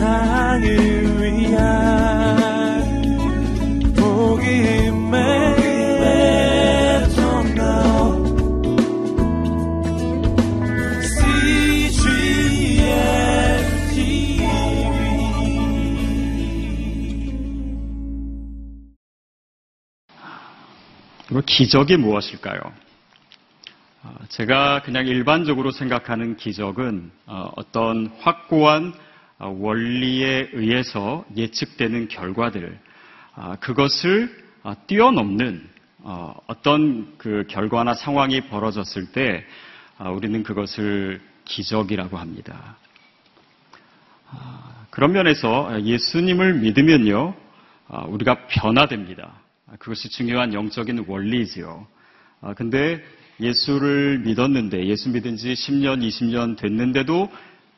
세상을 위한 복음의 그리고 기적이 무엇일까요? 어, 제가 그냥 일반적으로 생각하는 기적은 어, 어떤 확고한 어, 원리에 의해서 예측되는 결과들, 그것을 뛰어넘는 어떤 그 결과나 상황이 벌어졌을 때 우리는 그것을 기적이라고 합니다. 그런 면에서 예수님을 믿으면요, 우리가 변화됩니다. 그것이 중요한 영적인 원리지요. 근데 예수를 믿었는데 예수 믿은 지 10년, 20년 됐는데도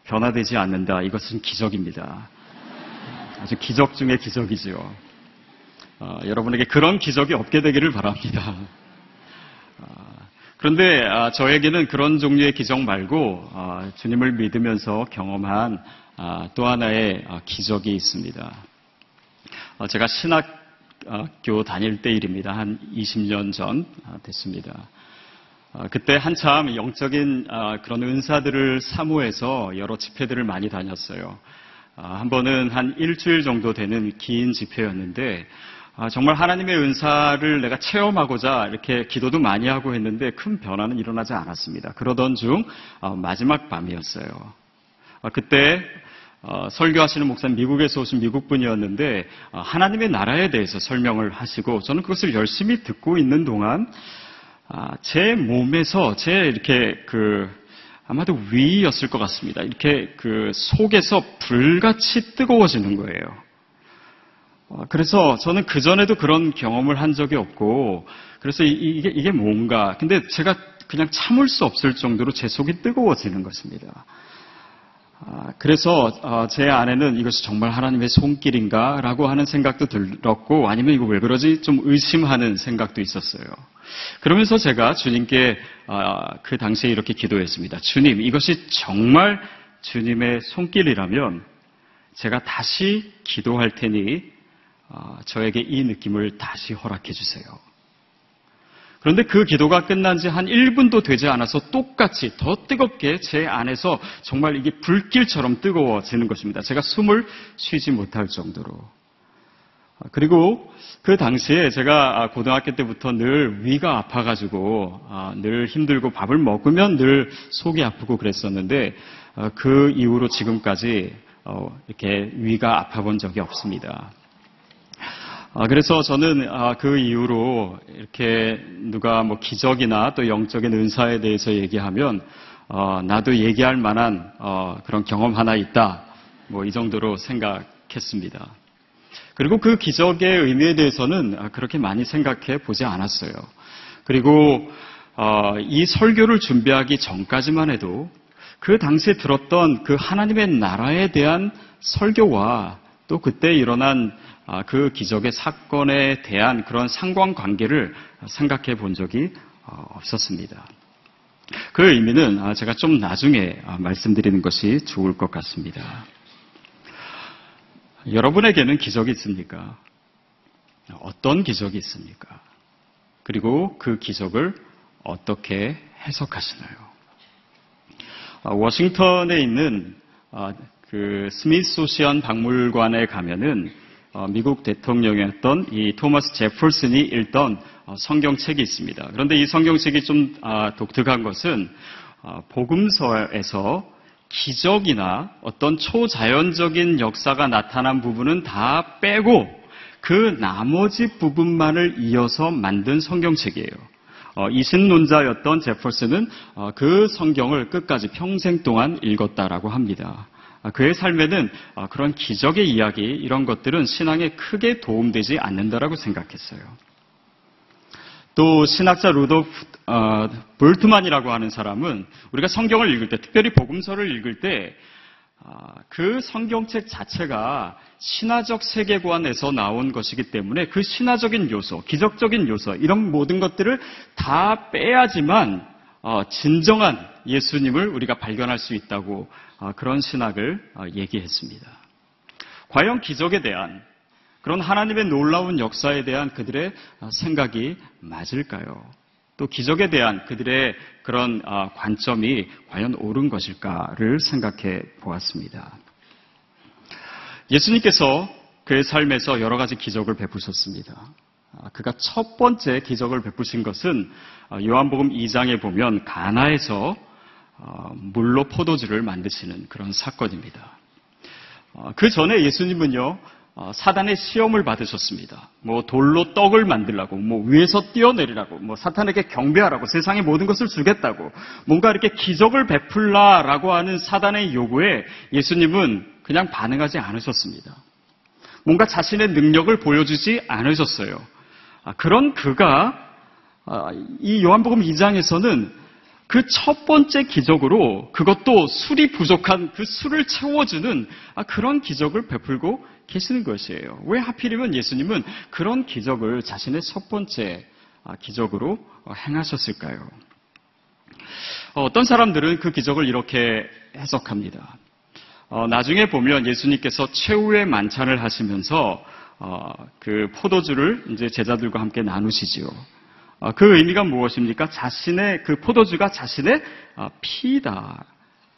변화되지 않는다. 이것은 기적입니다. 아주 기적 중의 기적이지요. 어, 여러분에게 그런 기적이 없게 되기를 바랍니다. 어, 그런데 아, 저에게는 그런 종류의 기적 말고 아, 주님을 믿으면서 경험한 아, 또 하나의 기적이 있습니다. 어, 제가 신학교 다닐 때 일입니다. 한 20년 전 됐습니다. 어, 그때 한참 영적인 어, 그런 은사들을 사모해서 여러 집회들을 많이 다녔어요. 어, 한 번은 한 일주일 정도 되는 긴 집회였는데 정말 하나님의 은사를 내가 체험하고자 이렇게 기도도 많이 하고 했는데 큰 변화는 일어나지 않았습니다. 그러던 중 마지막 밤이었어요. 그때 설교하시는 목사님 미국에서 오신 미국 분이었는데 하나님의 나라에 대해서 설명을 하시고 저는 그것을 열심히 듣고 있는 동안 아, 제 몸에서 제 이렇게 그 아마도 위였을 것 같습니다. 이렇게 그 속에서 불같이 뜨거워지는 거예요. 어, 그래서 저는 그 전에도 그런 경험을 한 적이 없고, 그래서 이게 이게 뭔가. 근데 제가 그냥 참을 수 없을 정도로 제 속이 뜨거워지는 것입니다. 아, 그래서 어, 제 안에는 이것이 정말 하나님의 손길인가라고 하는 생각도 들었고, 아니면 이거 왜 그러지 좀 의심하는 생각도 있었어요. 그러면서 제가 주님께 아, 그 당시에 이렇게 기도했습니다. 주님, 이것이 정말 주님의 손길이라면 제가 다시 기도할 테니 아, 저에게 이 느낌을 다시 허락해 주세요. 그런데 그 기도가 끝난 지 한 1분도 되지 않아서 똑같이 더 뜨겁게 제 안에서 정말 이게 불길처럼 뜨거워지는 것입니다. 제가 숨을 쉬지 못할 정도로. 그리고 그 당시에 제가 고등학교 때부터 늘 위가 아파가지고 아, 늘 힘들고 밥을 먹으면 늘 속이 아프고 그랬었는데 어, 그 이후로 지금까지 어, 이렇게 위가 아파본 적이 없습니다. 아, 그래서 저는 아, 그 이후로 이렇게 누가 뭐 기적이나 또 영적인 은사에 대해서 얘기하면 어, 나도 얘기할 만한 그런 경험 하나 있다. 뭐 이 정도로 생각했습니다. 그리고 그 기적의 의미에 대해서는 아, 그렇게 많이 생각해 보지 않았어요. 그리고 어, 이 설교를 준비하기 전까지만 해도 그 당시에 들었던 그 하나님의 나라에 대한 설교와 또 그때 일어난 아, 그 기적의 사건에 대한 그런 상관관계를 생각해 본 적이 어, 없었습니다. 그 의미는 아, 제가 좀 나중에 말씀드리는 것이 좋을 것 같습니다. 여러분에게는 기적이 있습니까? 어떤 기적이 있습니까? 그리고 그 기적을 어떻게 해석하시나요? 아, 워싱턴에 있는 아, 그 스미소시안 박물관에 가면은 어, 미국 대통령이었던 이 토마스 제퍼슨이 읽던 어, 성경책이 있습니다. 그런데 이 성경책이 좀 아, 독특한 것은 어, 복음서에서 기적이나 어떤 초자연적인 역사가 나타난 부분은 다 빼고 그 나머지 부분만을 이어서 만든 성경책이에요. 어, 이신론자였던 제퍼슨은 어, 그 성경을 끝까지 평생 동안 읽었다라고 합니다. 아, 그의 삶에는 어, 그런 기적의 이야기 이런 것들은 신앙에 크게 도움되지 않는다라고 생각했어요. 또 신학자 루도프 어, 볼트만이라고 하는 사람은 우리가 성경을 읽을 때, 특별히 복음서를 읽을 때, 어, 그 성경책 자체가 신화적 세계관에서 나온 것이기 때문에 그 신화적인 요소, 기적적인 요소, 이런 모든 것들을 다 빼야지만 어, 진정한 예수님을 우리가 발견할 수 있다고 어, 그런 신학을 어, 얘기했습니다. 과연 기적에 대한 그런 하나님의 놀라운 역사에 대한 그들의 생각이 맞을까요? 또 기적에 대한 그들의 그런 관점이 과연 옳은 것일까를 생각해 보았습니다. 예수님께서 그의 삶에서 여러 가지 기적을 베푸셨습니다. 아, 그가 첫 번째 기적을 베푸신 것은 아, 요한복음 2장에 보면 가나에서 아, 물로 포도주를 만드시는 그런 사건입니다. 그 전에 예수님은요 사단의 시험을 받으셨습니다. 뭐 돌로 떡을 만들라고, 뭐 위에서 뛰어내리라고, 뭐 사탄에게 경배하라고, 세상의 모든 것을 주겠다고, 뭔가 이렇게 기적을 베풀라라고 하는 사단의 요구에 예수님은 그냥 반응하지 않으셨습니다. 뭔가 자신의 능력을 보여주지 않으셨어요. 아, 그런 그가 아, 이 요한복음 2장에서는 그 첫 번째 기적으로 그것도 술이 부족한 그 술을 채워주는 아, 그런 기적을 베풀고 계시는 것이에요. 왜 하필이면 예수님은 그런 기적을 자신의 첫 번째 기적으로 어, 행하셨을까요? 어, 어떤 사람들은 그 기적을 이렇게 해석합니다. 어, 나중에 보면 예수님께서 최후의 만찬을 하시면서 어, 그 포도주를 이제 제자들과 함께 나누시지요. 어, 그 의미가 무엇입니까? 자신의 그 포도주가 자신의 어, 피다.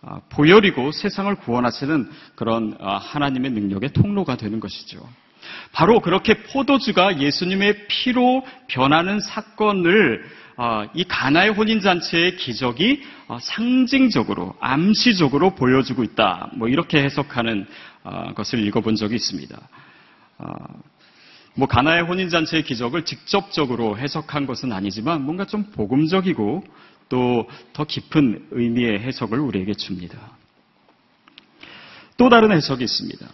어, 보혈이고 세상을 구원하시는 그런 어, 하나님의 능력의 통로가 되는 것이죠. 바로 그렇게 포도주가 예수님의 피로 변하는 사건을 어, 이 가나의 혼인잔치의 기적이 어, 상징적으로, 암시적으로 보여주고 있다. 뭐 이렇게 해석하는 어, 것을 읽어본 적이 있습니다. 뭐 가나의 혼인잔치의 기적을 직접적으로 해석한 것은 아니지만 뭔가 좀 복음적이고 또 더 깊은 의미의 해석을 우리에게 줍니다. 또 다른 해석이 있습니다.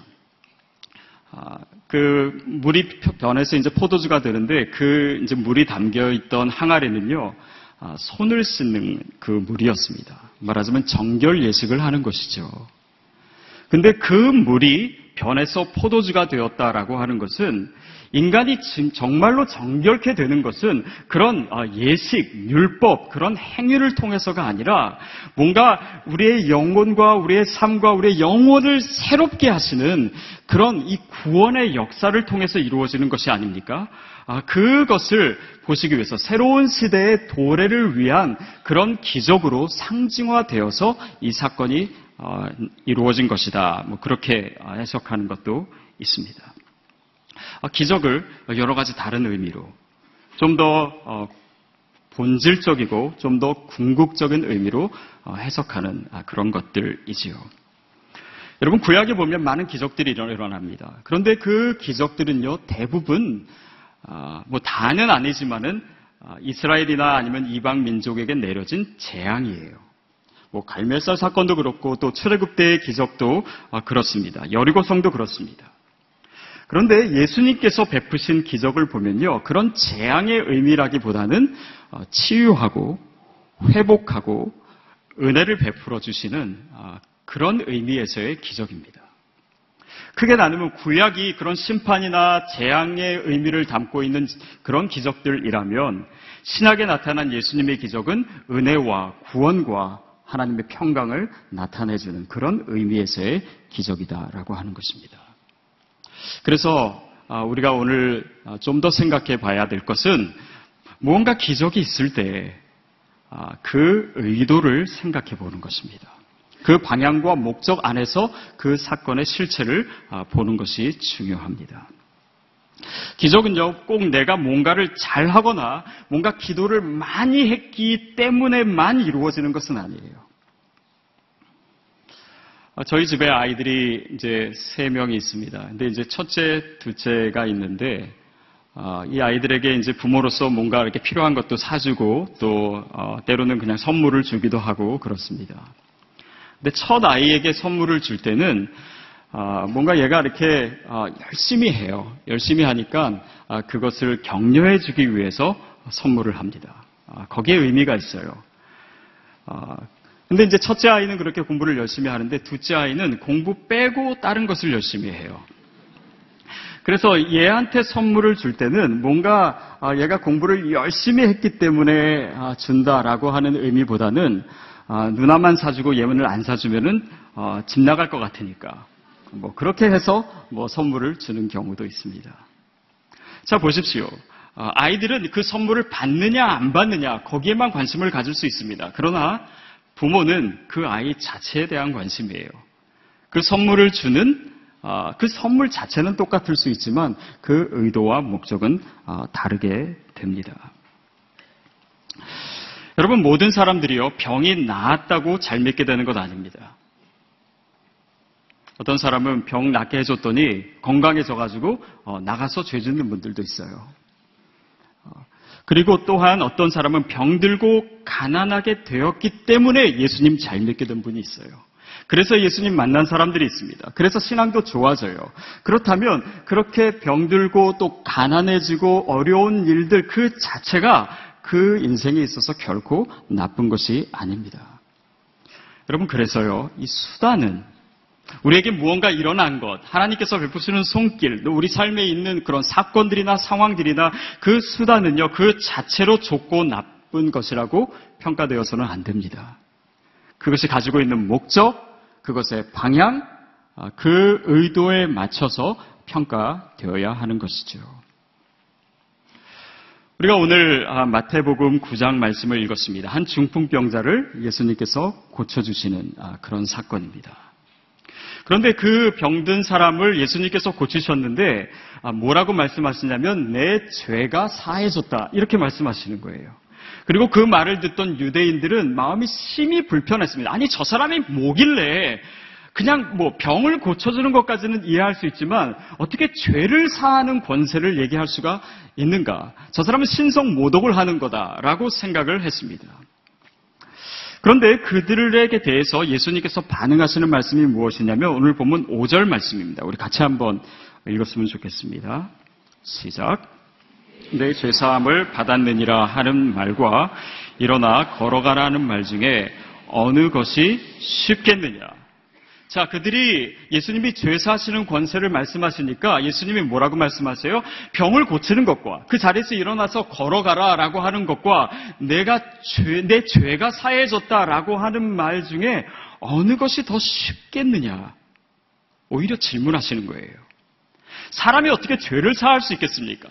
아, 그 물이 변해서 이제 포도주가 되는데 그 이제 물이 담겨 있던 항아리는요 아, 손을 씻는 그 물이었습니다. 말하자면 정결 예식을 하는 것이죠. 근데 그 물이 변해서 포도주가 되었다라고 하는 것은 인간이 정말로 정결케 되는 것은 그런 아, 예식, 율법, 그런 행위를 통해서가 아니라 뭔가 우리의 영혼과 우리의 삶과 우리의 영혼을 새롭게 하시는 그런 이 구원의 역사를 통해서 이루어지는 것이 아닙니까? 아, 그것을 보시기 위해서 새로운 시대의 도래를 위한 그런 기적으로 상징화되어서 이 사건이 어, 이루어진 것이다. 뭐 그렇게 해석하는 것도 있습니다. 아, 기적을 여러 가지 다른 의미로 좀더 어, 본질적이고 좀 더 궁극적인 의미로 어, 해석하는 아, 그런 것들이지요. 여러분 구약에 보면 많은 기적들이 일어납니다. 그런데 그 기적들은요 대부분 아, 뭐 다는 아니지만은 이스라엘이나 아니면 이방 민족에게 내려진 재앙이에요. 뭐 갈멜살 사건도 그렇고 또 출애굽 때의 기적도 그렇습니다. 여리고성도 그렇습니다. 그런데 예수님께서 베푸신 기적을 보면요. 그런 재앙의 의미라기보다는 어, 치유하고 회복하고 은혜를 베풀어 주시는 어, 그런 의미에서의 기적입니다. 크게 나누면 구약이 그런 심판이나 재앙의 의미를 담고 있는 그런 기적들이라면 신약에 나타난 예수님의 기적은 은혜와 구원과 하나님의 평강을 나타내주는 그런 의미에서의 기적이다라고 하는 것입니다. 그래서 아, 우리가 오늘 아, 좀더 생각해 봐야 될 것은 무언가 기적이 있을 때그 아, 의도를 생각해 보는 것입니다. 그 방향과 목적 안에서 그 사건의 실체를 보는 것이 중요합니다. 기적은요, 꼭 내가 뭔가를 잘 하거나 뭔가 기도를 많이 했기 때문에만 이루어지는 것은 아니에요. 어, 저희 집에 아이들이 이제 세 명이 있습니다. 근데 이제 첫째, 둘째가 있는데 어, 이 아이들에게 이제 부모로서 뭔가 이렇게 필요한 것도 사주고 또 어, 때로는 그냥 선물을 주기도 하고 그렇습니다. 근데 첫 아이에게 선물을 줄 때는 뭔가 얘가 이렇게 열심히 해요. 열심히 하니까 그것을 격려해 주기 위해서 선물을 합니다. 거기에 의미가 있어요. 근데 이제 첫째 아이는 그렇게 공부를 열심히 하는데 둘째 아이는 공부 빼고 다른 것을 열심히 해요. 그래서 얘한테 선물을 줄 때는 뭔가 아, 얘가 공부를 열심히 했기 때문에 아, 준다라고 하는 의미보다는 아, 누나만 사주고 얘문을 안 사주면은 어, 집 나갈 것 같으니까 뭐 그렇게 해서 뭐 선물을 주는 경우도 있습니다. 자 보십시오. 어, 아이들은 그 선물을 받느냐 안 받느냐 거기에만 관심을 가질 수 있습니다. 그러나 부모는 그 아이 자체에 대한 관심이에요. 그 선물을 주는 어, 그 선물 자체는 똑같을 수 있지만 그 의도와 목적은 어, 다르게 됩니다. 여러분 모든 사람들이요 병이 나았다고 잘 믿게 되는 것 아닙니다. 어떤 사람은 병 낫게 해줬더니 건강해져가지고 나가서 죄 짓는 분들도 있어요. 그리고 또한 어떤 사람은 병들고 가난하게 되었기 때문에 예수님 잘 믿게 된 분이 있어요. 그래서 예수님 만난 사람들이 있습니다. 그래서 신앙도 좋아져요. 그렇다면 그렇게 병들고 또 가난해지고 어려운 일들 그 자체가 그 인생에 있어서 결코 나쁜 것이 아닙니다. 여러분 그래서요. 이 수단은 우리에게 무언가 일어난 것, 하나님께서 베푸시는 손길, 또 우리 삶에 있는 그런 사건들이나 상황들이나 그 수단은요, 그 자체로 좋고 나쁜 것이라고 평가되어서는 안 됩니다. 그것이 가지고 있는 목적, 그것의 방향, 아, 그 의도에 맞춰서 평가되어야 하는 것이죠. 우리가 오늘 아, 마태복음 9장 말씀을 읽었습니다. 한 중풍병자를 예수님께서 고쳐주시는 아, 그런 사건입니다. 그런데 그 병든 사람을 예수님께서 고치셨는데 아, 뭐라고 말씀하시냐면 내 죄가 사해졌다 이렇게 말씀하시는 거예요. 그리고 그 말을 듣던 유대인들은 마음이 심히 불편했습니다. 아니 저 사람이 뭐길래 그냥 뭐 병을 고쳐주는 것까지는 이해할 수 있지만 어떻게 죄를 사하는 권세를 얘기할 수가 있는가? 저 사람은 신성 모독을 하는 거다라고 생각을 했습니다. 그런데 그들에게 대해서 예수님께서 반응하시는 말씀이 무엇이냐면 오늘 보면 5절 말씀입니다. 우리 같이 한번 읽었으면 좋겠습니다. 시작. 내 죄사함을 받았느니라 하는 말과 일어나 걸어가라는 말 중에 어느 것이 쉽겠느냐? 자, 그들이 예수님이 죄사하시는 권세를 말씀하시니까 예수님이 뭐라고 말씀하세요? 병을 고치는 것과 그 자리에서 일어나서 걸어가라 라고 하는 것과 내가 죄, 내 죄가 사해졌다 라고 하는 말 중에 어느 것이 더 쉽겠느냐? 오히려 질문하시는 거예요. 사람이 어떻게 죄를 사할 수 있겠습니까?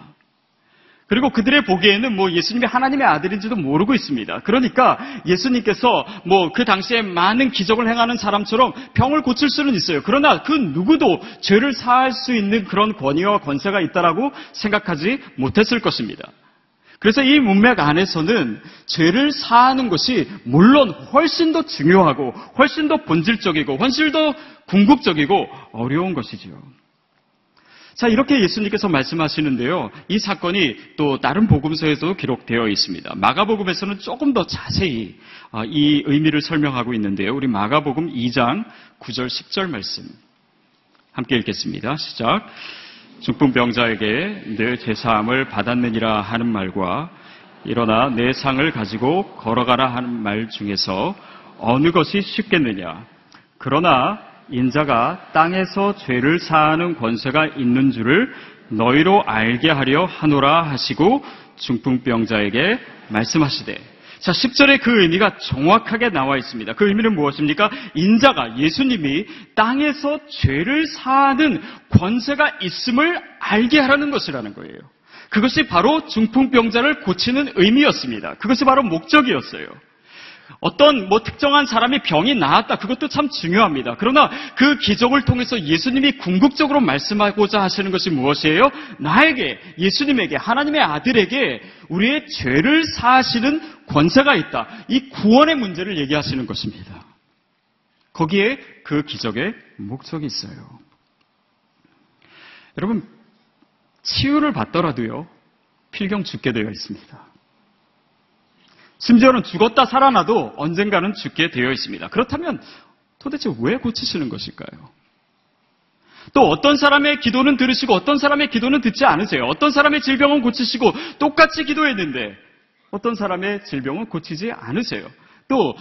그리고 그들의 보기에는 뭐 예수님이 하나님의 아들인지도 모르고 있습니다. 그러니까 예수님께서 뭐 그 당시에 많은 기적을 행하는 사람처럼 병을 고칠 수는 있어요. 그러나 그 누구도 죄를 사할 수 있는 그런 권위와 권세가 있다라고 생각하지 못했을 것입니다. 그래서 이 문맥 안에서는 죄를 사하는 것이 물론 훨씬 더 중요하고 훨씬 더 본질적이고 훨씬 더 궁극적이고 어려운 것이지요. 자, 이렇게 예수님께서 말씀하시는데요. 이 사건이 또 다른 복음서에도 기록되어 있습니다. 마가복음에서는 조금 더 자세히 아, 이 의미를 설명하고 있는데요. 우리 마가복음 2장 9절 10절 말씀 함께 읽겠습니다. 시작. 중풍 병자에게 내 제사함을 받았느니라 하는 말과 일어나 내 상을 가지고 걸어가라 하는 말 중에서 어느 것이 쉽겠느냐? 그러나 인자가 땅에서 죄를 사하는 권세가 있는 줄을 너희로 알게 하려 하노라 하시고 중풍병자에게 말씀하시되 자, 10절에 그 의미가 정확하게 나와 있습니다. 그 의미는 무엇입니까? 인자가 예수님이 땅에서 죄를 사하는 권세가 있음을 알게 하라는 것이라는 거예요. 그것이 바로 중풍병자를 고치는 의미였습니다. 그것이 바로 목적이었어요. 어떤 뭐 특정한 사람이 병이 나았다. 그것도 참 중요합니다. 그러나 그 기적을 통해서 예수님이 궁극적으로 말씀하고자 하시는 것이 무엇이에요? 나에게, 예수님에게, 하나님의 아들에게 우리의 죄를 사하시는 권세가 있다. 이 구원의 문제를 얘기하시는 것입니다. 거기에 그 기적의 목적이 있어요. 여러분, 치유를 받더라도요, 필경 죽게 되어 있습니다. 심지어는 죽었다 살아나도 언젠가는 죽게 되어 있습니다. 그렇다면 도대체 왜 고치시는 것일까요? 또 어떤 사람의 기도는 들으시고 어떤 사람의 기도는 듣지 않으세요. 어떤 사람의 질병은 고치시고 똑같이 기도했는데 어떤 사람의 질병은 고치지 않으세요. 또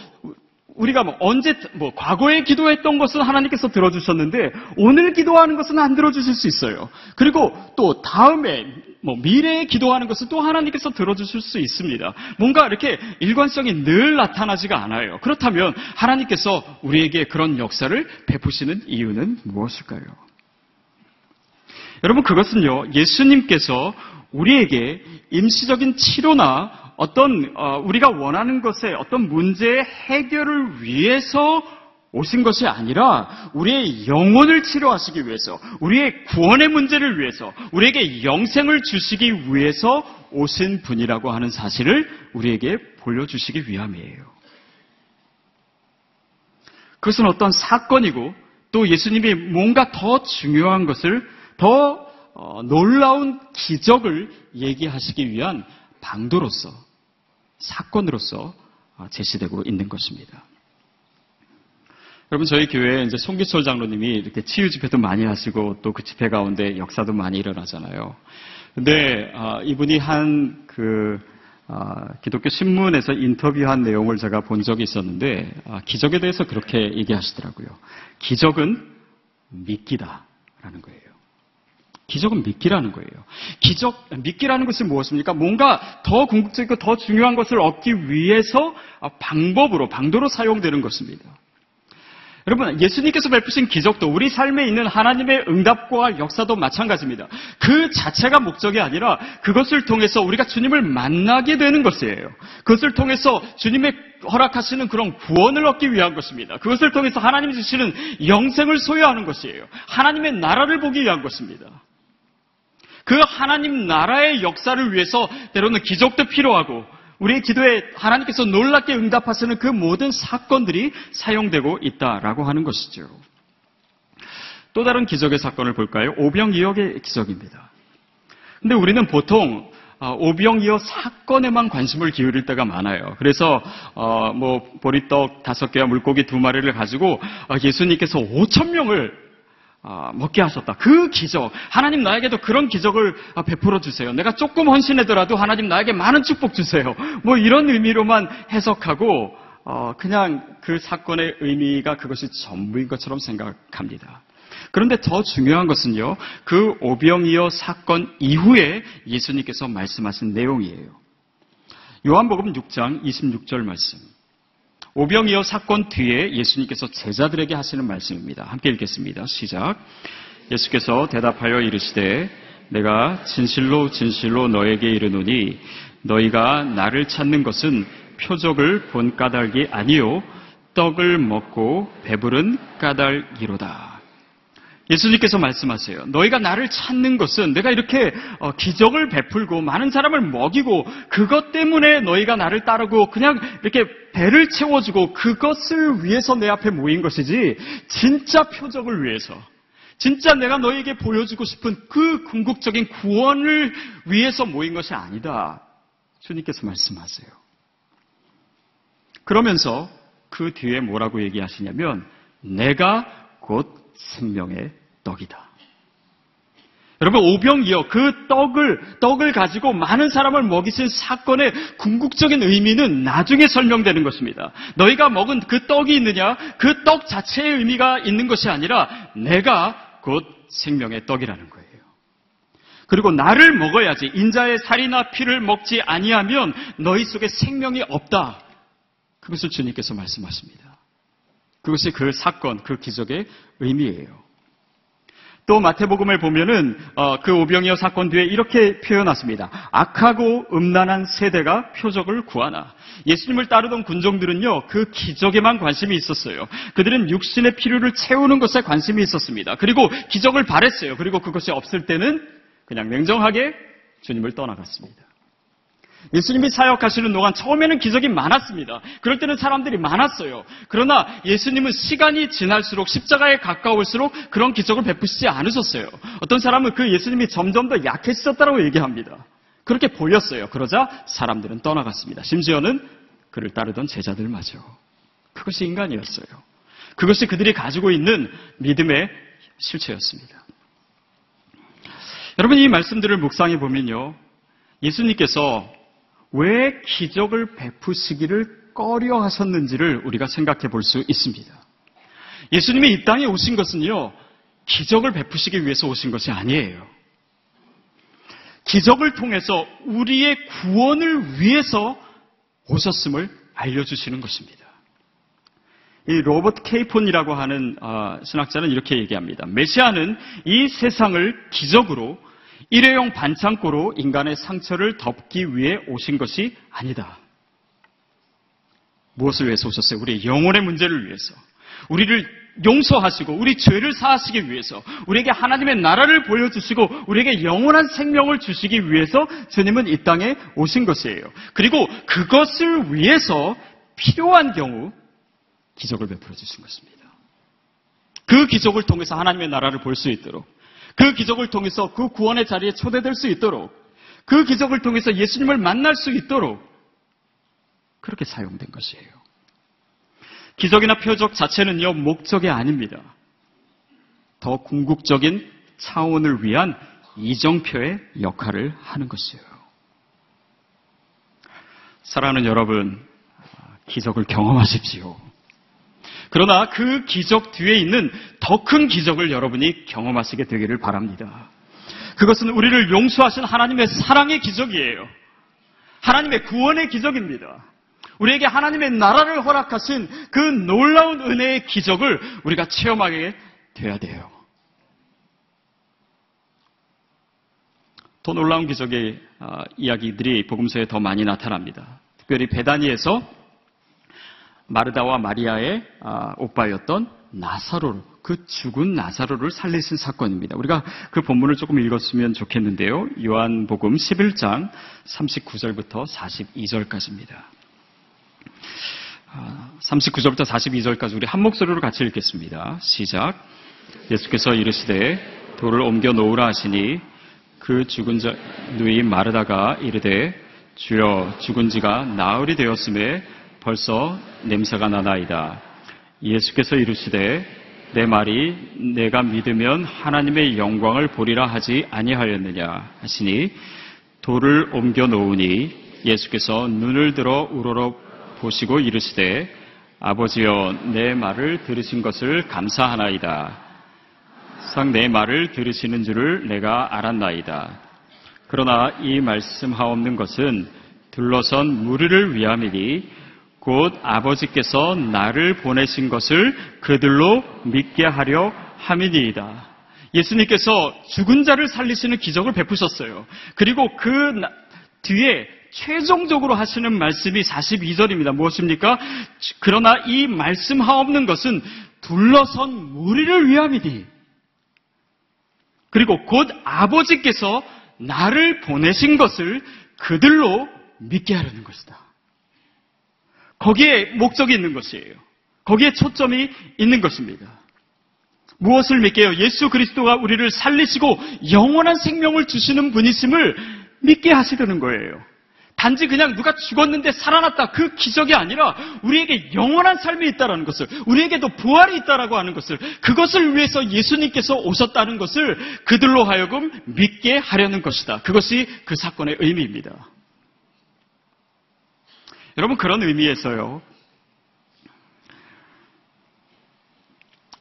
우리가 뭐 언제 뭐 과거에 기도했던 것은 하나님께서 들어주셨는데 오늘 기도하는 것은 안 들어주실 수 있어요. 그리고 또 다음에 뭐 미래에 기도하는 것을 또 하나님께서 들어주실 수 있습니다. 뭔가 이렇게 일관성이 늘 나타나지가 않아요. 그렇다면 하나님께서 우리에게 그런 역사를 베푸시는 이유는 무엇일까요? 여러분 그것은요 예수님께서 우리에게 임시적인 치료나 어떤 어, 우리가 원하는 것에 어떤 문제의 해결을 위해서 오신 것이 아니라 우리의 영혼을 치료하시기 위해서, 우리의 구원의 문제를 위해서, 우리에게 영생을 주시기 위해서 오신 분이라고 하는 사실을 우리에게 보여주시기 위함이에요. 그것은 어떤 사건이고 또 예수님이 뭔가 더 중요한 것을 더 어, 놀라운 기적을 얘기하시기 위한 방도로서 사건으로서 어, 제시되고 있는 것입니다. 여러분 저희 교회에 이제 송기철 장로님이 이렇게 치유 집회도 많이 하시고 또 그 집회 가운데 역사도 많이 일어나잖아요. 근데 아, 이분이 한그 아, 기독교 신문에서 인터뷰한 내용을 제가 본 적이 있었는데 아, 기적에 대해서 그렇게 얘기하시더라고요. 기적은 믿기다라는 거예요. 기적은 믿기라는 거예요. 기적, 믿기라는 것은 무엇입니까? 뭔가 더 궁극적이고 더 중요한 것을 얻기 위해서 방법으로, 방도로 사용되는 것입니다. 여러분, 예수님께서 베푸신 기적도 우리 삶에 있는 하나님의 응답과 역사도 마찬가지입니다. 그 자체가 목적이 아니라 그것을 통해서 우리가 주님을 만나게 되는 것이에요. 그것을 통해서 주님의 허락하시는 그런 구원을 얻기 위한 것입니다. 그것을 통해서 하나님이 주시는 영생을 소유하는 것이에요. 하나님의 나라를 보기 위한 것입니다. 그 하나님 나라의 역사를 위해서 때로는 기적도 필요하고 우리의 기도에 하나님께서 놀랍게 응답하시는 그 모든 사건들이 사용되고 있다라고 하는 것이죠. 또 다른 기적의 사건을 볼까요? 오병이어의 기적입니다. 근데 우리는 보통 어, 오병이어 사건에만 관심을 기울일 때가 많아요. 그래서 어, 뭐 보리떡 다섯 개와 물고기 두 마리를 가지고 어, 예수님께서 오천 명을 아, 먹게 하셨다. 그 기적. 하나님 나에게도 그런 기적을 아, 베풀어 주세요. 내가 조금 헌신하더라도 하나님 나에게 많은 축복 주세요. 뭐 이런 의미로만 해석하고 어, 그냥 그 사건의 의미가 그것이 전부인 것처럼 생각합니다. 그런데 더 중요한 것은요. 그 오병이어 사건 이후에 예수님께서 말씀하신 내용이에요. 요한복음 6장 26절 말씀. 오병이어 사건 뒤에 예수님께서 제자들에게 하시는 말씀입니다. 함께 읽겠습니다. 시작. 예수께서 대답하여 이르시되 내가 진실로 진실로 너에게 이르노니 너희가 나를 찾는 것은 표적을 본 까닭이 아니요 떡을 먹고 배부른 까닭이로다. 예수님께서 말씀하세요. 너희가 나를 찾는 것은 내가 이렇게 어, 기적을 베풀고 많은 사람을 먹이고 그것 때문에 너희가 나를 따르고 그냥 이렇게 배를 채워주고 그것을 위해서 내 앞에 모인 것이지 진짜 표적을 위해서 진짜 내가 너희에게 보여주고 싶은 그 궁극적인 구원을 위해서 모인 것이 아니다. 주님께서 말씀하세요. 그러면서 그 뒤에 뭐라고 얘기하시냐면 내가 곧 생명의 떡이다. 여러분 오병이어 그 떡을 떡을 가지고 많은 사람을 먹이신 사건의 궁극적인 의미는 나중에 설명되는 것입니다. 너희가 먹은 그 떡이 있느냐? 그 떡 자체의 의미가 있는 것이 아니라 내가 곧 생명의 떡이라는 거예요. 그리고 나를 먹어야지 인자의 살이나 피를 먹지 아니하면 너희 속에 생명이 없다. 그것을 주님께서 말씀하십니다. 그것이 그 사건, 그 기적의 의미예요. 또 마태복음을 보면은 어, 그 오병이어 사건 뒤에 이렇게 표현했습니다. 악하고 음란한 세대가 표적을 구하나. 예수님을 따르던 군종들은요 그 기적에만 관심이 있었어요. 그들은 육신의 필요를 채우는 것에 관심이 있었습니다. 그리고 기적을 바랬어요. 그리고 그것이 없을 때는 그냥 냉정하게 주님을 떠나갔습니다. 예수님이 사역하시는 동안 처음에는 기적이 많았습니다. 그럴 때는 사람들이 많았어요. 그러나 예수님은 시간이 지날수록 십자가에 가까울수록 그런 기적을 베푸시지 않으셨어요. 어떤 사람은 그 예수님이 점점 더 약해지셨다고 얘기합니다. 그렇게 보였어요. 그러자 사람들은 떠나갔습니다. 심지어는 그를 따르던 제자들마저. 그것이 인간이었어요. 그것이 그들이 가지고 있는 믿음의 실체였습니다. 여러분 이 말씀들을 묵상해 보면요. 예수님께서 왜 기적을 베푸시기를 꺼려 하셨는지를 우리가 생각해 볼 수 있습니다. 예수님이 이 땅에 오신 것은요, 기적을 베푸시기 위해서 오신 것이 아니에요. 기적을 통해서 우리의 구원을 위해서 오셨음을 알려주시는 것입니다. 이 로버트 케이폰이라고 하는 어, 신학자는 이렇게 얘기합니다. 메시아는 이 세상을 기적으로 일회용 반창고로 인간의 상처를 덮기 위해 오신 것이 아니다. 무엇을 위해서 오셨어요? 우리의 영혼의 문제를 위해서. 우리를 용서하시고 우리 죄를 사하시기 위해서 우리에게 하나님의 나라를 보여주시고 우리에게 영원한 생명을 주시기 위해서 주님은 이 땅에 오신 것이에요. 그리고 그것을 위해서 필요한 경우 기적을 베풀어 주신 것입니다. 그 기적을 통해서 하나님의 나라를 볼 수 있도록 그 기적을 통해서 그 구원의 자리에 초대될 수 있도록 그 기적을 통해서 예수님을 만날 수 있도록 그렇게 사용된 것이에요. 기적이나 표적 자체는요, 목적이 아닙니다. 더 궁극적인 차원을 위한 이정표의 역할을 하는 것이에요. 사랑하는 여러분, 기적을 경험하십시오. 그러나 그 기적 뒤에 있는 더 큰 기적을 여러분이 경험하시게 되기를 바랍니다. 그것은 우리를 용서하신 하나님의 사랑의 기적이에요. 하나님의 구원의 기적입니다. 우리에게 하나님의 나라를 허락하신 그 놀라운 은혜의 기적을 우리가 체험하게 돼야 돼요. 더 놀라운 기적의 아, 이야기들이 복음서에 더 많이 나타납니다. 특별히 베다니에서 마르다와 마리아의 아, 오빠였던 나사로, 그 죽은 나사로를 살리신 사건입니다. 우리가 그 본문을 조금 읽었으면 좋겠는데요. 요한복음 11장 39절부터 42절까지입니다. 39절부터 42절까지 우리 한 목소리로 같이 읽겠습니다. 시작. 예수께서 이르시되 돌을 옮겨 놓으라 하시니 그 죽은 자 누이 마르다가 이르되 주여 죽은 지가 나흘이 되었음에 벌써 냄새가 나나이다. 예수께서 이르시되 내 말이 내가 믿으면 하나님의 영광을 보리라 하지 아니하였느냐 하시니 돌을 옮겨 놓으니 예수께서 눈을 들어 우러러 보시고 이르시되 아버지여 내 말을 들으신 것을 감사하나이다. 상 내 말을 들으시는 줄을 내가 알았나이다. 그러나 이 말씀하옵는 것은 둘러선 무리를 위함이니 곧 아버지께서 나를 보내신 것을 그들로 믿게 하려 함이니이다. 예수님께서 죽은 자를 살리시는 기적을 베푸셨어요. 그리고 그 뒤에 최종적으로 하시는 말씀이 42절입니다. 무엇입니까? 그러나 이 말씀하옵는 것은 둘러선 무리를 위함이니. 그리고 곧 아버지께서 나를 보내신 것을 그들로 믿게 하려는 것이다. 거기에 목적이 있는 것이에요. 거기에 초점이 있는 것입니다. 무엇을 믿게요? 예수 그리스도가 우리를 살리시고 영원한 생명을 주시는 분이심을 믿게 하시려는 거예요. 단지 그냥 누가 죽었는데 살아났다 그 기적이 아니라 우리에게 영원한 삶이 있다라는 것을 우리에게도 부활이 있다라고 하는 것을 그것을 위해서 예수님께서 오셨다는 것을 그들로 하여금 믿게 하려는 것이다. 그것이 그 사건의 의미입니다. 여러분 그런 의미에서요.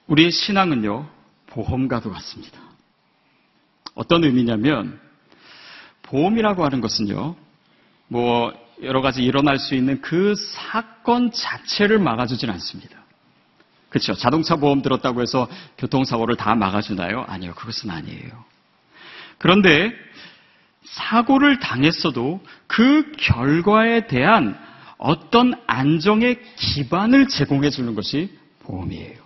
우리의 신앙은요 보험과도 같습니다. 어떤 의미냐면 보험이라고 하는 것은요 뭐 여러 가지 일어날 수 있는 그 사건 자체를 막아주진 않습니다. 그렇죠. 자동차 보험 들었다고 해서 교통사고를 다 막아주나요? 아니요. 그것은 아니에요. 그런데 사고를 당했어도 그 결과에 대한 어떤 안정의 기반을 제공해 주는 것이 보험이에요.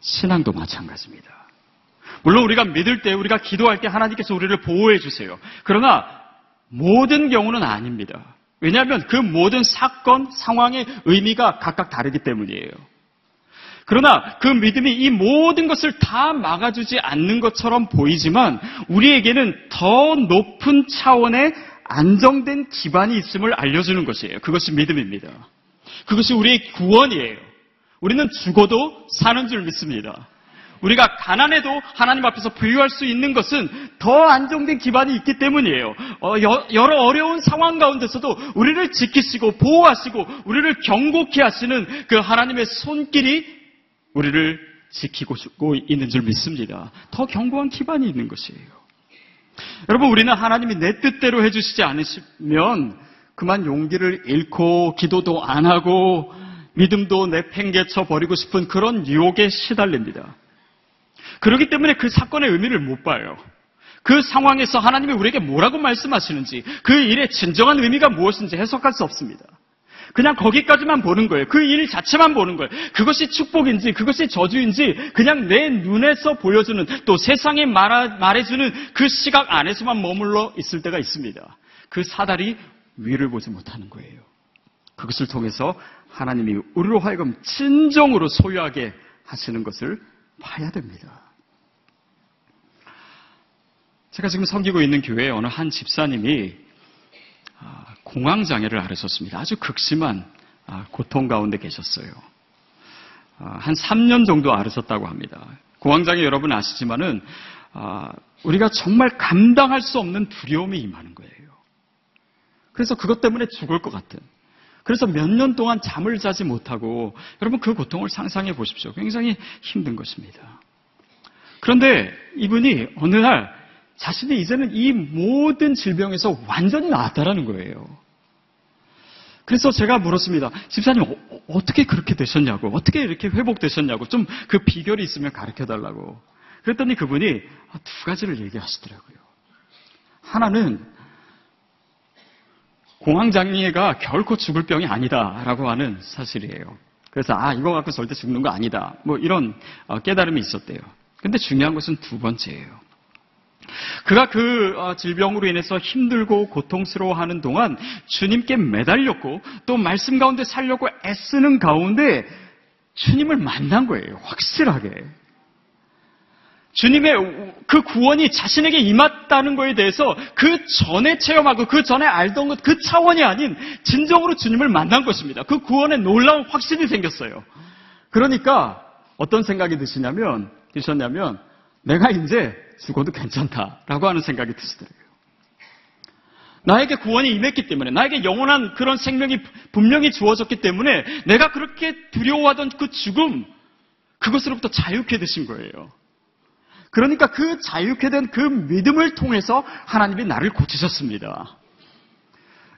신앙도 마찬가지입니다. 물론 우리가 믿을 때, 우리가 기도할 때 하나님께서 우리를 보호해 주세요. 그러나 모든 경우는 아닙니다. 왜냐하면 그 모든 사건, 상황의 의미가 각각 다르기 때문이에요. 그러나 그 믿음이 이 모든 것을 다 막아주지 않는 것처럼 보이지만 우리에게는 더 높은 차원의 안정된 기반이 있음을 알려주는 것이에요. 그것이 믿음입니다. 그것이 우리의 구원이에요. 우리는 죽어도 사는 줄 믿습니다. 우리가 가난해도 하나님 앞에서 부유할 수 있는 것은 더 안정된 기반이 있기 때문이에요. 어, 여러 어려운 상황 가운데서도 우리를 지키시고 보호하시고 우리를 경고케 하시는 그 하나님의 손길이 우리를 지키고 있는 줄 믿습니다. 더 견고한 기반이 있는 것이에요. 여러분, 우리는 하나님이 내 뜻대로 해주시지 않으시면 그만 용기를 잃고 기도도 안 하고 믿음도 내팽개쳐 버리고 싶은 그런 유혹에 시달립니다. 그렇기 때문에 그 사건의 의미를 못 봐요. 그 상황에서 하나님이 우리에게 뭐라고 말씀하시는지, 그 일의 진정한 의미가 무엇인지 해석할 수 없습니다. 그냥 거기까지만 보는 거예요. 그 일 자체만 보는 거예요. 그것이 축복인지, 그것이 저주인지, 그냥 내 눈에서 보여주는, 또 세상에 말해주는 그 시각 안에서만 머물러 있을 때가 있습니다. 그 사다리 위를 보지 못하는 거예요. 그것을 통해서 하나님이 우리로 하여금 진정으로 소유하게 하시는 것을 봐야 됩니다. 제가 지금 섬기고 있는 교회에 어느 한 집사님이 아, 공황장애를 앓으셨습니다. 아주 극심한 아, 고통 가운데 계셨어요. 아, 한 3년 정도 앓으셨다고 합니다. 공황장애 여러분 아시지만은 우리가 정말 감당할 수 없는 두려움이 임하는 거예요. 그래서 그것 때문에 죽을 것 같은. 그래서 몇 년 동안 잠을 자지 못하고 여러분 그 고통을 상상해 보십시오. 굉장히 힘든 것입니다. 그런데 이분이 어느 날 자신이 이제는 이 모든 질병에서 완전히 나았다라는 거예요. 그래서 제가 물었습니다. 집사님, 어, 떻게 그렇게 되셨냐고, 어떻게 이렇게 회복되셨냐고, 좀 그 비결이 있으면 가르쳐 달라고. 그랬더니 그분이 두 가지를 얘기하시더라고요. 하나는 공황장애가 결코 죽을 병이 아니다라고 하는 사실이에요. 그래서 아 이거 갖고 절대 죽는 거 아니다. 뭐 이런 어, 깨달음이 있었대요. 근데 중요한 것은 두 번째예요. 그가 그 어, 질병으로 인해서 힘들고 고통스러워하는 동안 주님께 매달렸고 또 말씀 가운데 살려고 애쓰는 가운데 주님을 만난 거예요. 확실하게. 주님의 그 구원이 자신에게 임했다는 것에 대해서 그 전에 체험하고 그 전에 알던 것 그 차원이 아닌 진정으로 주님을 만난 것입니다. 그 구원에 놀라운 확신이 생겼어요. 그러니까 어떤 생각이 드시냐면 드셨냐면 내가 이제 죽어도 괜찮다라고 하는 생각이 드시더라고요. 나에게 구원이 임했기 때문에, 나에게 영원한 그런 생명이 분명히 주어졌기 때문에 내가 그렇게 두려워하던 그 죽음, 그것으로부터 자유케 되신 거예요. 그러니까 그 자유케 된 그 믿음을 통해서 하나님이 나를 고치셨습니다.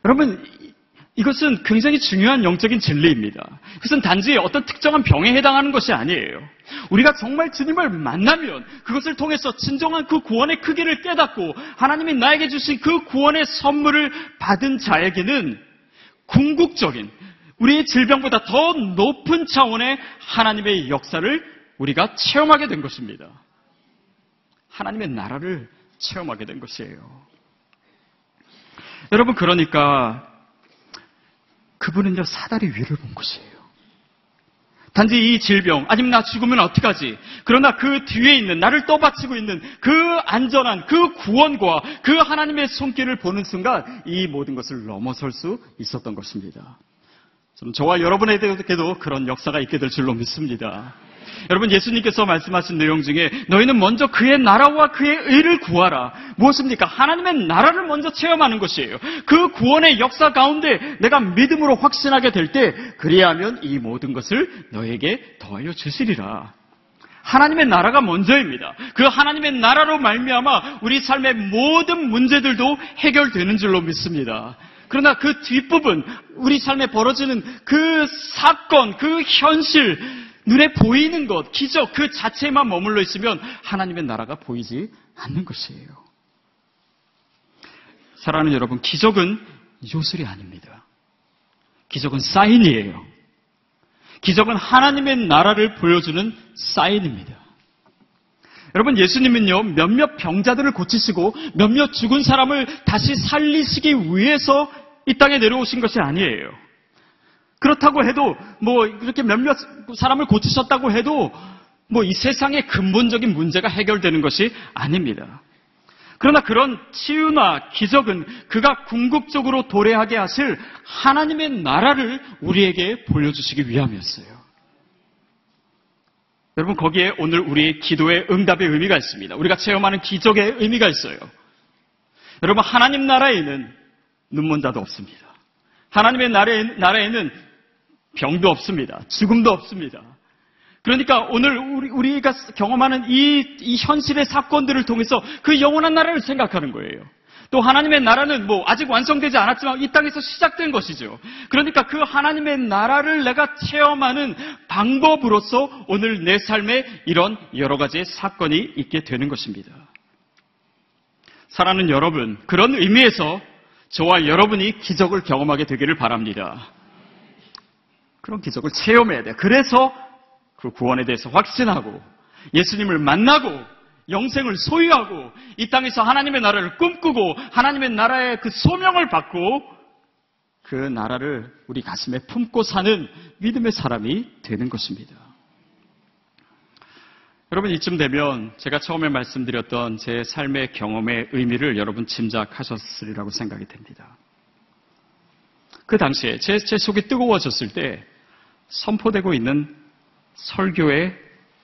여러분, 이것은 굉장히 중요한 영적인 진리입니다. 그것은 단지 어떤 특정한 병에 해당하는 것이 아니에요. 우리가 정말 주님을 만나면 그것을 통해서 진정한 그 구원의 크기를 깨닫고 하나님이 나에게 주신 그 구원의 선물을 받은 자에게는 궁극적인 우리의 질병보다 더 높은 차원의 하나님의 역사를 우리가 체험하게 된 것입니다. 하나님의 나라를 체험하게 된 것이에요. 여러분, 그러니까 그분은요, 사다리 위를 본 것이에요. 단지 이 질병, 아니면 나 죽으면 어떡하지? 그러나 그 뒤에 있는, 나를 떠받치고 있는 그 안전한, 그 구원과 그 하나님의 손길을 보는 순간 이 모든 것을 넘어설 수 있었던 것입니다. 저와 여러분에게도 그런 역사가 있게 될 줄로 믿습니다. 여러분 예수님께서 말씀하신 내용 중에 너희는 먼저 그의 나라와 그의 의를 구하라. 무엇입니까? 하나님의 나라를 먼저 체험하는 것이에요. 그 구원의 역사 가운데 내가 믿음으로 확신하게 될 때 그리하면 이 모든 것을 너에게 더하여 주시리라. 하나님의 나라가 먼저입니다. 그 하나님의 나라로 말미암아 우리 삶의 모든 문제들도 해결되는 줄로 믿습니다. 그러나 그 뒷부분, 우리 삶에 벌어지는 그 사건, 그 현실, 눈에 보이는 것, 기적 그 자체에만 머물러 있으면 하나님의 나라가 보이지 않는 것이에요. 사랑하는 여러분, 기적은 요술이 아닙니다. 기적은 사인이에요. 기적은 하나님의 나라를 보여주는 사인입니다. 여러분, 예수님은요, 몇몇 병자들을 고치시고 몇몇 죽은 사람을 다시 살리시기 위해서 이 땅에 내려오신 것이 아니에요. 그렇다고 해도 뭐 이렇게 몇몇 사람을 고치셨다고 해도 뭐 이 세상의 근본적인 문제가 해결되는 것이 아닙니다. 그러나 그런 치유나 기적은 그가 궁극적으로 도래하게 하실 하나님의 나라를 우리에게 보여주시기 위함이었어요. 여러분 거기에 오늘 우리의 기도의 응답의 의미가 있습니다. 우리가 체험하는 기적의 의미가 있어요. 여러분 하나님 나라에는 눈먼 자도 없습니다. 하나님의 나라에, 나라에는 병도 없습니다. 죽음도 없습니다. 그러니까 오늘 우리, 가 경험하는 이, 이 현실의 사건들을 통해서 그 영원한 나라를 생각하는 거예요. 또 하나님의 나라는 뭐 아직 완성되지 않았지만 이 땅에서 시작된 것이죠. 그러니까 그 하나님의 나라를 내가 체험하는 방법으로서 오늘 내 삶에 이런 여러 가지의 사건이 있게 되는 것입니다. 사랑하는 여러분, 그런 의미에서 저와 여러분이 기적을 경험하게 되기를 바랍니다. 그런 기적을 체험해야 돼요. 그래서 그 구원에 대해서 확신하고 예수님을 만나고 영생을 소유하고 이 땅에서 하나님의 나라를 꿈꾸고 하나님의 나라의 그 소명을 받고 그 나라를 우리 가슴에 품고 사는 믿음의 사람이 되는 것입니다. 여러분 이쯤 되면 제가 처음에 말씀드렸던 제 삶의 경험의 의미를 여러분 짐작하셨으리라고 생각이 됩니다. 그 당시에 제, 제 속이 뜨거워졌을 때 선포되고 있는 설교의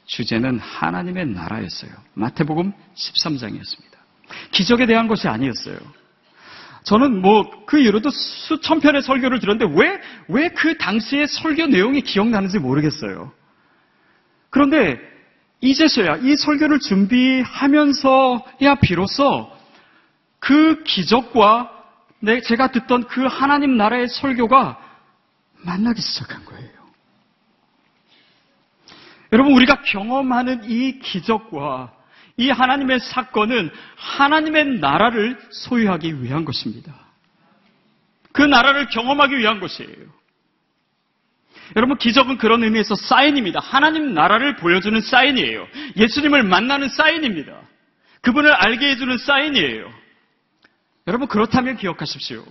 주제는 하나님의 나라였어요. 마태복음 13장이었습니다. 기적에 대한 것이 아니었어요. 저는 뭐 그 이후로도 수천 편의 설교를 들었는데 왜, 왜 그 당시의 설교 내용이 기억나는지 모르겠어요. 그런데 이제서야 이 설교를 준비하면서야 비로소 그 기적과 제가 듣던 그 하나님 나라의 설교가 만나기 시작한 거예요. 여러분, 우리가 경험하는 이 기적과 이 하나님의 사건은 하나님의 나라를 소유하기 위한 것입니다. 그 나라를 경험하기 위한 것이에요. 여러분, 기적은 그런 의미에서 사인입니다. 하나님 나라를 보여주는 사인이에요. 예수님을 만나는 사인입니다. 그분을 알게 해주는 사인이에요. 여러분, 그렇다면 기억하십시오.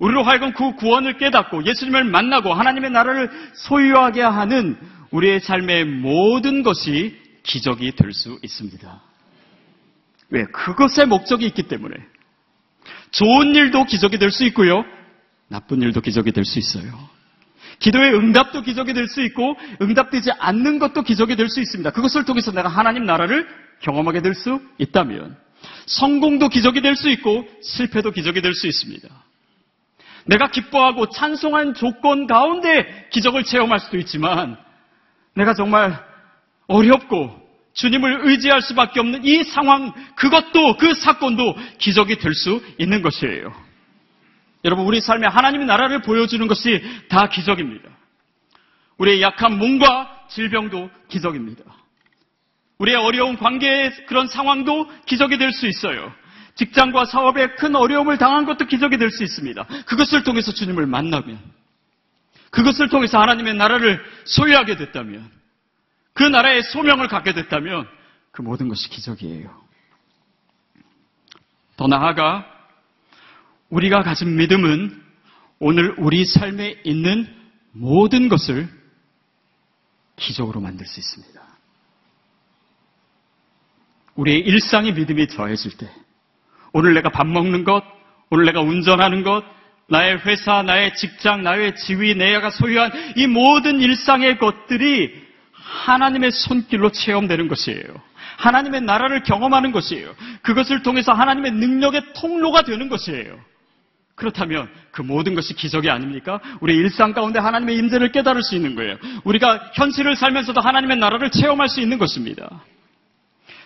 우리로 하여금 그 구원을 깨닫고 예수님을 만나고 하나님의 나라를 소유하게 하는 우리의 삶의 모든 것이 기적이 될 수 있습니다. 왜? 그것의 목적이 있기 때문에. 좋은 일도 기적이 될 수 있고요. 나쁜 일도 기적이 될 수 있어요. 기도의 응답도 기적이 될 수 있고 응답되지 않는 것도 기적이 될 수 있습니다. 그것을 통해서 내가 하나님 나라를 경험하게 될 수 있다면 성공도 기적이 될 수 있고 실패도 기적이 될 수 있습니다. 내가 기뻐하고 찬송한 조건 가운데 기적을 체험할 수도 있지만 내가 정말 어렵고 주님을 의지할 수밖에 없는 이 상황, 그것도, 그 사건도 기적이 될 수 있는 것이에요. 여러분, 우리 삶에 하나님의 나라를 보여주는 것이 다 기적입니다. 우리의 약한 몸과 질병도 기적입니다. 우리의 어려운 관계의 그런 상황도 기적이 될 수 있어요. 직장과 사업에 큰 어려움을 당한 것도 기적이 될 수 있습니다. 그것을 통해서 주님을 만나면 그것을 통해서 하나님의 나라를 소유하게 됐다면, 그 나라의 소명을 갖게 됐다면, 그 모든 것이 기적이에요. 더 나아가, 우리가 가진 믿음은 오늘 우리 삶에 있는 모든 것을 기적으로 만들 수 있습니다. 우리의 일상의 믿음이 더해질 때, 오늘 내가 밥 먹는 것, 오늘 내가 운전하는 것, 나의 회사, 나의 직장, 나의 지위, 내가 소유한 이 모든 일상의 것들이 하나님의 손길로 체험되는 것이에요. 하나님의 나라를 경험하는 것이에요. 그것을 통해서 하나님의 능력의 통로가 되는 것이에요. 그렇다면 그 모든 것이 기적이 아닙니까? 우리 일상 가운데 하나님의 임재를 깨달을 수 있는 거예요. 우리가 현실을 살면서도 하나님의 나라를 체험할 수 있는 것입니다.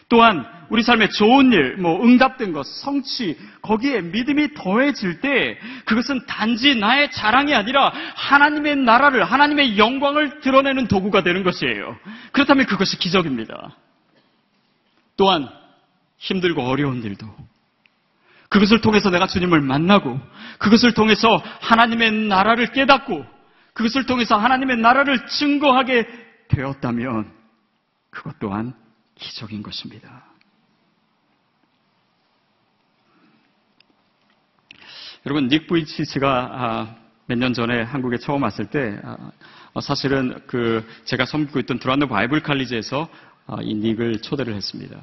또한 우리 삶에 좋은 일, 뭐 응답된 것, 성취, 거기에 믿음이 더해질 때 그것은 단지 나의 자랑이 아니라 하나님의 나라를, 하나님의 영광을 드러내는 도구가 되는 것이에요. 그렇다면 그것이 기적입니다. 또한 힘들고 어려운 일도 그것을 통해서 내가 주님을 만나고 그것을 통해서 하나님의 나라를 깨닫고 그것을 통해서 하나님의 나라를 증거하게 되었다면 그것 또한 기적인 것입니다. 여러분, 닉 부이치스가 아, 몇년 전에 한국에 처음 왔을 때 아, 어, 사실은 그 제가 섬기고 있던 드라노 바이블 칼리지에서 아, 이 닉을 초대를 했습니다.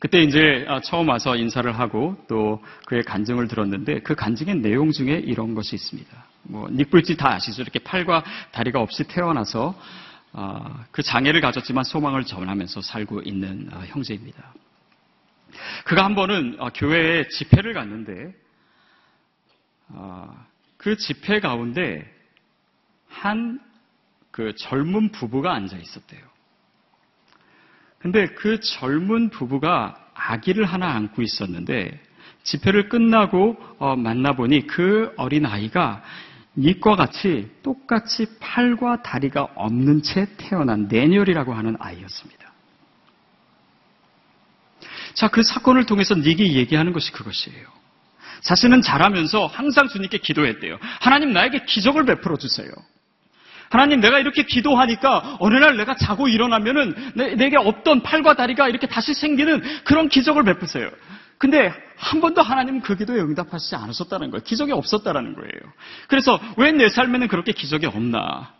그때 이제 처음 와서 인사를 하고 또 그의 간증을 들었는데 그 간증의 내용 중에 이런 것이 있습니다. 뭐, 닉불지 다 아시죠? 이렇게 팔과 다리가 없이 태어나서 아, 그 장애를 가졌지만 소망을 전하면서 살고 있는 아, 형제입니다. 그가 한 번은 아, 교회에 집회를 갔는데 그 집회 가운데 한 그 젊은 부부가 앉아 있었대요. 근데 그 젊은 부부가 아기를 하나 안고 있었는데 집회를 끝나고 어, 만나보니 그 어린 아이가 이과 같이 똑같이 팔과 다리가 없는 채 태어난 내녀이라고 하는 아이였습니다. 자, 그 사건을 통해서 닉이 얘기하는 것이 그것이에요. 자신은 자라면서 항상 주님께 기도했대요. 하나님 나에게 기적을 베풀어 주세요. 하나님 내가 이렇게 기도하니까 어느 날 내가 자고 일어나면은 내, 게 없던 팔과 다리가 이렇게 다시 생기는 그런 기적을 베푸세요. 근데 한 번도 하나님은 그 기도에 응답하시지 않으셨다는 거예요. 기적이 없었다라는 거예요. 그래서 왜 내 삶에는 그렇게 기적이 없나?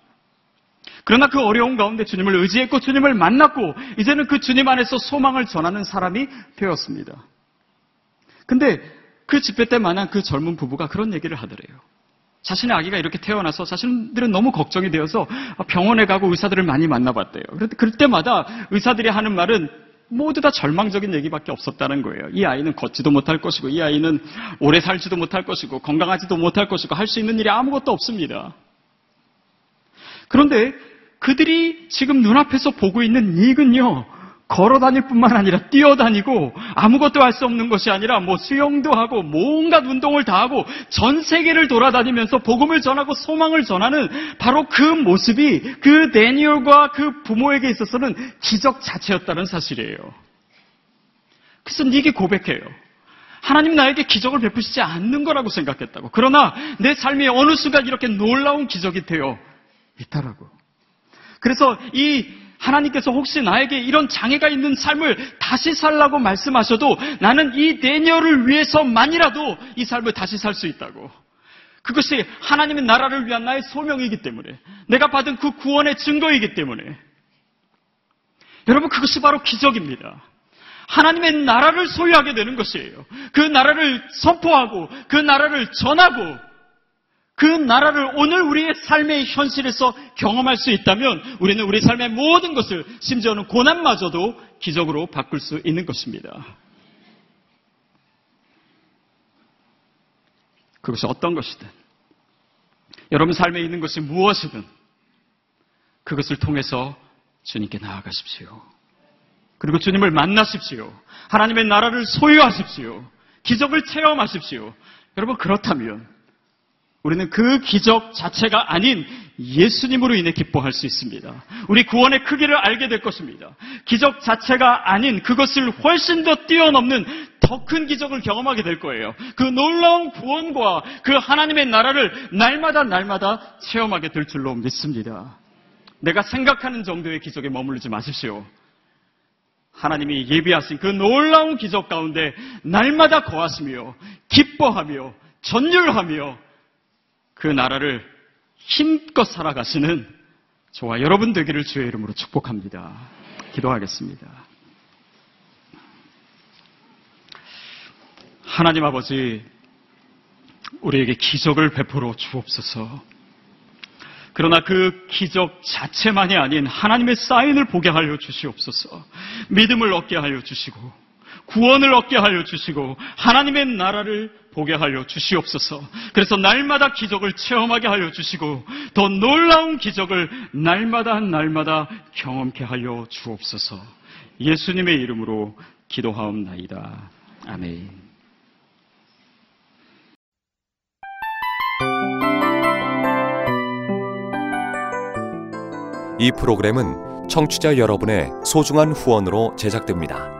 그러나 그 어려운 가운데 주님을 의지했고 주님을 만났고 이제는 그 주님 안에서 소망을 전하는 사람이 되었습니다. 근데 그 집회 때 만난 그 젊은 부부가 그런 얘기를 하더래요. 자신의 아기가 이렇게 태어나서 자신들은 너무 걱정이 되어서 병원에 가고 의사들을 많이 만나봤대요. 그럴 때마다 의사들이 하는 말은 모두 다 절망적인 얘기밖에 없었다는 거예요. 이 아이는 걷지도 못할 것이고, 이 아이는 오래 살지도 못할 것이고, 건강하지도 못할 것이고, 할 수 있는 일이 아무것도 없습니다. 그런데 그들이 지금 눈앞에서 보고 있는 이익은요, 걸어 다닐 뿐만 아니라 뛰어다니고 아무것도 할 수 없는 것이 아니라 뭐 수영도 하고 뭔가 운동을 다 하고 전 세계를 돌아다니면서 복음을 전하고 소망을 전하는 바로 그 모습이 그 데니얼과 그 부모에게 있어서는 기적 자체였다는 사실이에요. 그래서 니게 고백해요. 하나님 나에게 기적을 베푸시지 않는 거라고 생각했다고. 그러나 내 삶이 어느 순간 이렇게 놀라운 기적이 되어 있다라고. 그래서 이 하나님께서 혹시 나에게 이런 장애가 있는 삶을 다시 살라고 말씀하셔도 나는 이 내녀를 위해서만이라도 이 삶을 다시 살 수 있다고. 그것이 하나님의 나라를 위한 나의 소명이기 때문에 내가 받은 그 구원의 증거이기 때문에 여러분 그것이 바로 기적입니다. 하나님의 나라를 소유하게 되는 것이에요. 그 나라를 선포하고 그 나라를 전하고 그 나라를 오늘 우리의 삶의 현실에서 경험할 수 있다면 우리는 우리 삶의 모든 것을 심지어는 고난마저도 기적으로 바꿀 수 있는 것입니다. 그것이 어떤 것이든 여러분 삶에 있는 것이 무엇이든 그것을 통해서 주님께 나아가십시오. 그리고 주님을 만나십시오. 하나님의 나라를 소유하십시오. 기적을 체험하십시오. 여러분 그렇다면 우리는 그 기적 자체가 아닌 예수님으로 인해 기뻐할 수 있습니다. 우리 구원의 크기를 알게 될 것입니다. 기적 자체가 아닌 그것을 훨씬 더 뛰어넘는 더 큰 기적을 경험하게 될 거예요. 그 놀라운 구원과 그 하나님의 나라를 날마다 날마다 체험하게 될 줄로 믿습니다. 내가 생각하는 정도의 기적에 머무르지 마십시오. 하나님이 예비하신 그 놀라운 기적 가운데 날마다 거하시며 기뻐하며 전율하며 그 나라를 힘껏 살아가시는 저와 여러분 되기를 주의 이름으로 축복합니다. 기도하겠습니다. 하나님 아버지, 우리에게 기적을 베풀어 주옵소서. 그러나 그 기적 자체만이 아닌 하나님의 사인을 보게 하여 주시옵소서. 믿음을 얻게 하여 주시고, 구원을 얻게 하여 주시고 하나님의 나라를 보게 하여 주시옵소서. 그래서 날마다 기적을 체험하게 하여 주시고 더 놀라운 기적을 날마다 날마다 경험케 하여 주옵소서. 예수님의 이름으로 기도하옵나이다. 아멘. 이 프로그램은 청취자 여러분의 소중한 후원으로 제작됩니다.